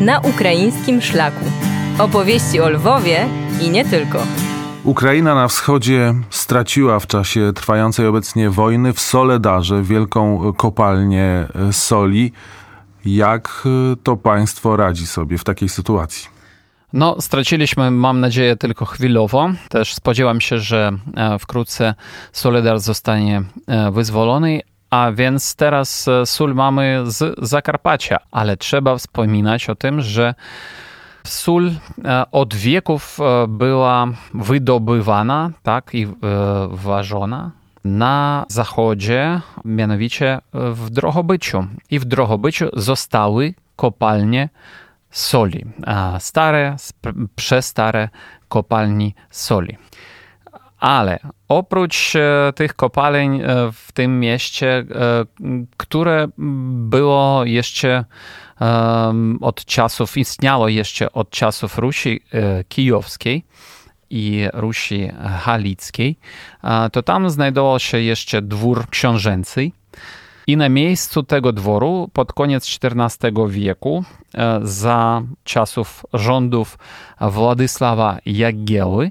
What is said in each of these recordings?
na ukraińskim szlaku. Opowieści o Lwowie i nie tylko. Ukraina na wschodzie straciła w czasie trwającej obecnie wojny w Soledarze wielką kopalnię soli. Jak to państwo radzi sobie w takiej sytuacji? No, straciliśmy, mam nadzieję, tylko chwilowo. Też spodziewam się, że e, wkrótce Soledar zostanie e, wyzwolony, a więc teraz e, sól mamy z Zakarpacia, ale trzeba wspominać o tym, że sól od wieków była wydobywana tak, i ważona na zachodzie, mianowicie w Drohobyciu. I w Drohobyciu zostały kopalnie soli. Stare, przestare kopalni soli. Ale oprócz e, tych kopalń e, w tym mieście, e, które było jeszcze od czasów, istniało jeszcze od czasów Rusi Kijowskiej i Rusi Halickiej, to tam znajdował się jeszcze dwór książęcy, i na miejscu tego dworu pod koniec XIV wieku, za czasów rządów Władysława Jagieły,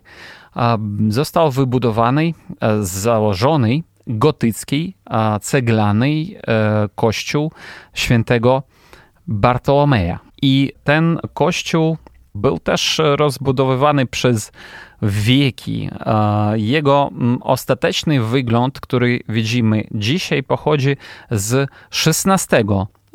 został wybudowany, e, założony gotycki, ceglany kościół świętego Bartolomeja. I ten kościół był też rozbudowywany przez wieki. Jego ostateczny wygląd, który widzimy dzisiaj, pochodzi z XVI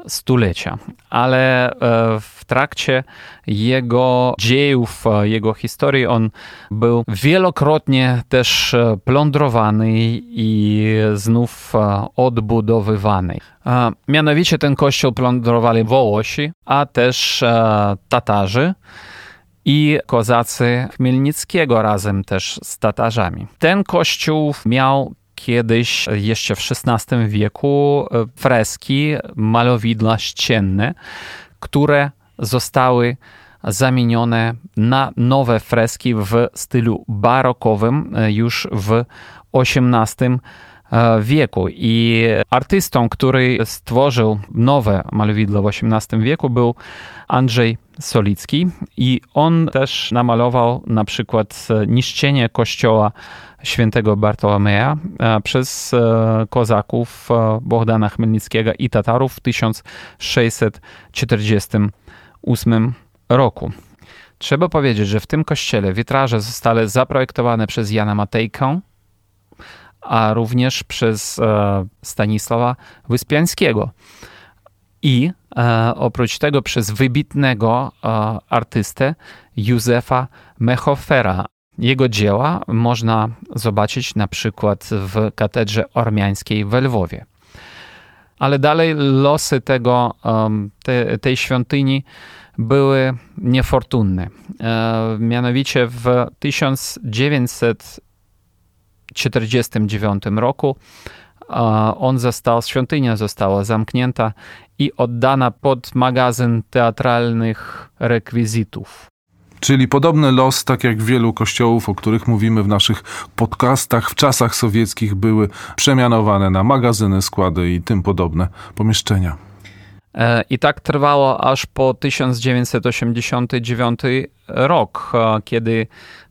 stulecia, ale e, w trakcie jego dziejów, e, jego historii, on był wielokrotnie też e, plądrowany i znów odbudowywany. Mianowicie ten kościół plądrowali Wołosi, a też Tatarzy i kozacy Chmielnickiego razem też z Tatarzami. Ten kościół miał kiedyś, jeszcze w XVI wieku, freski, malowidła ścienne, które zostały zamienione na nowe freski w stylu barokowym już w XVIII wieku. I artystą, który stworzył nowe malowidło w XVIII wieku był Andrzej Solicki i on też namalował na przykład niszczenie kościoła świętego Bartolomea przez e, kozaków e, Bohdana Chmielnickiego i Tatarów w 1648 roku. Trzeba powiedzieć, że w tym kościele witraże zostały zaprojektowane przez Jana Matejkę, a również przez e, Stanisława Wyspiańskiego. I e, oprócz tego przez wybitnego e, artystę Józefa Mechofera. Jego dzieła można zobaczyć na przykład w katedrze ormiańskiej w Lwowie. Ale dalej losy tego, te, tej świątyni były niefortunne. Mianowicie w 1900 1949 roku. On został, świątynia została zamknięta i oddana pod magazyn teatralnych rekwizytów. Czyli podobny los, tak jak wielu kościołów, o których mówimy w naszych podcastach, w czasach sowieckich były przemianowane na magazyny, składy i tym podobne pomieszczenia. E, I tak trwało aż po 1989 rok, kiedy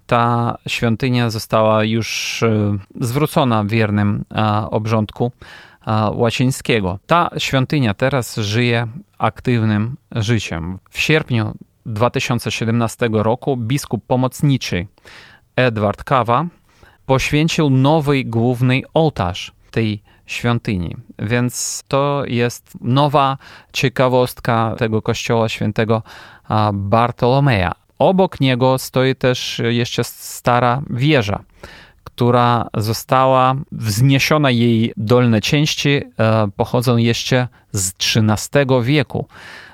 ta świątynia została już e, zwrócona wiernym e, obrządku e, łacińskiego. Ta świątynia teraz żyje aktywnym życiem. W sierpniu 2017 roku biskup pomocniczy Edward Kawa poświęcił nowy główny ołtarz tej świątyni. Więc to jest nowa ciekawostka tego kościoła świętego Bartolomeja. Obok niego stoi też jeszcze stara wieża, która została wzniesiona, jej dolne części e, pochodzą jeszcze z XIII wieku.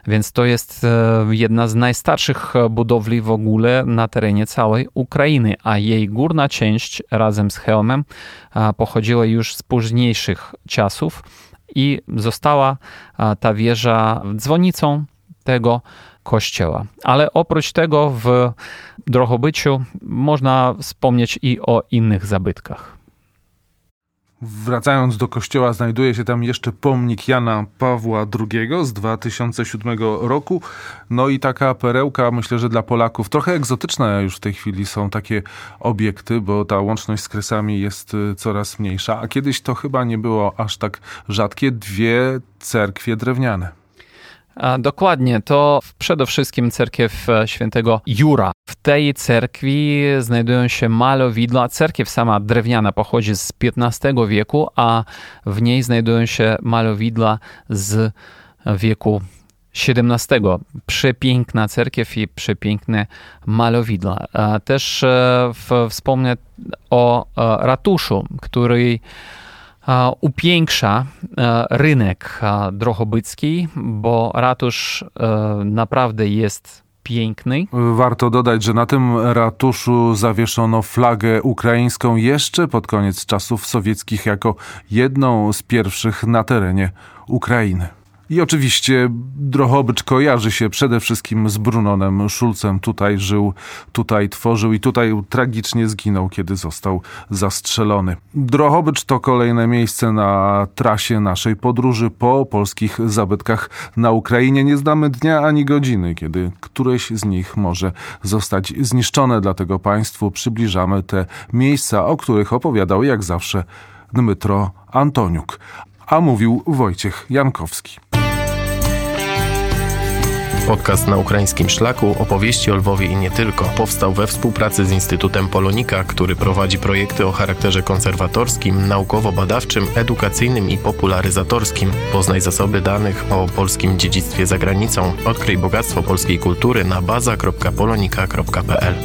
Więc to jest e, jedna z najstarszych budowli w ogóle na terenie całej Ukrainy, a jej górna część razem z hełmem e, pochodziła już z późniejszych czasów i została ta wieża dzwonicą tego kościoła. Ale oprócz tego w Drohobyciu można wspomnieć i o innych zabytkach. Wracając do kościoła, znajduje się tam jeszcze pomnik Jana Pawła II z 2007 roku. No i taka perełka, myślę, że dla Polaków trochę egzotyczna już w tej chwili są takie obiekty, bo ta łączność z kresami jest y, coraz mniejsza, a kiedyś to chyba nie było aż tak rzadkie. Dwie cerkwie drewniane. Dokładnie, to przede wszystkim cerkiew e, świętego Jura. W tej cerkwi znajdują się malowidła. Cerkiew sama drewniana pochodzi z XV wieku, a w niej znajdują się malowidła z wieku XVII. Przepiękna cerkiew i przepiękne malowidła. Też e, wspomnę o e, ratuszu, który upiększa e, rynek drohobycki, bo ratusz e, naprawdę jest piękny. Warto dodać, że na tym ratuszu zawieszono flagę ukraińską jeszcze pod koniec czasów sowieckich jako jedną z pierwszych na terenie Ukrainy. I oczywiście Drohobycz kojarzy się przede wszystkim z Brunonem Schulzem. Tutaj żył, tutaj tworzył i tutaj tragicznie zginął, kiedy został zastrzelony. Drohobycz to kolejne miejsce na trasie naszej podróży po polskich zabytkach na Ukrainie. Nie znamy dnia ani godziny, kiedy któreś z nich może zostać zniszczone. Dlatego Państwu przybliżamy te miejsca, o których opowiadał jak zawsze Dmytro Antoniuk. A mówił Wojciech Jankowski. Podcast na ukraińskim szlaku opowieści o Lwowie i nie tylko powstał we współpracy z Instytutem Polonika, który prowadzi projekty o charakterze konserwatorskim, naukowo-badawczym, edukacyjnym i popularyzatorskim. Poznaj zasoby danych o polskim dziedzictwie za granicą. Odkryj bogactwo polskiej kultury na baza.polonika.pl.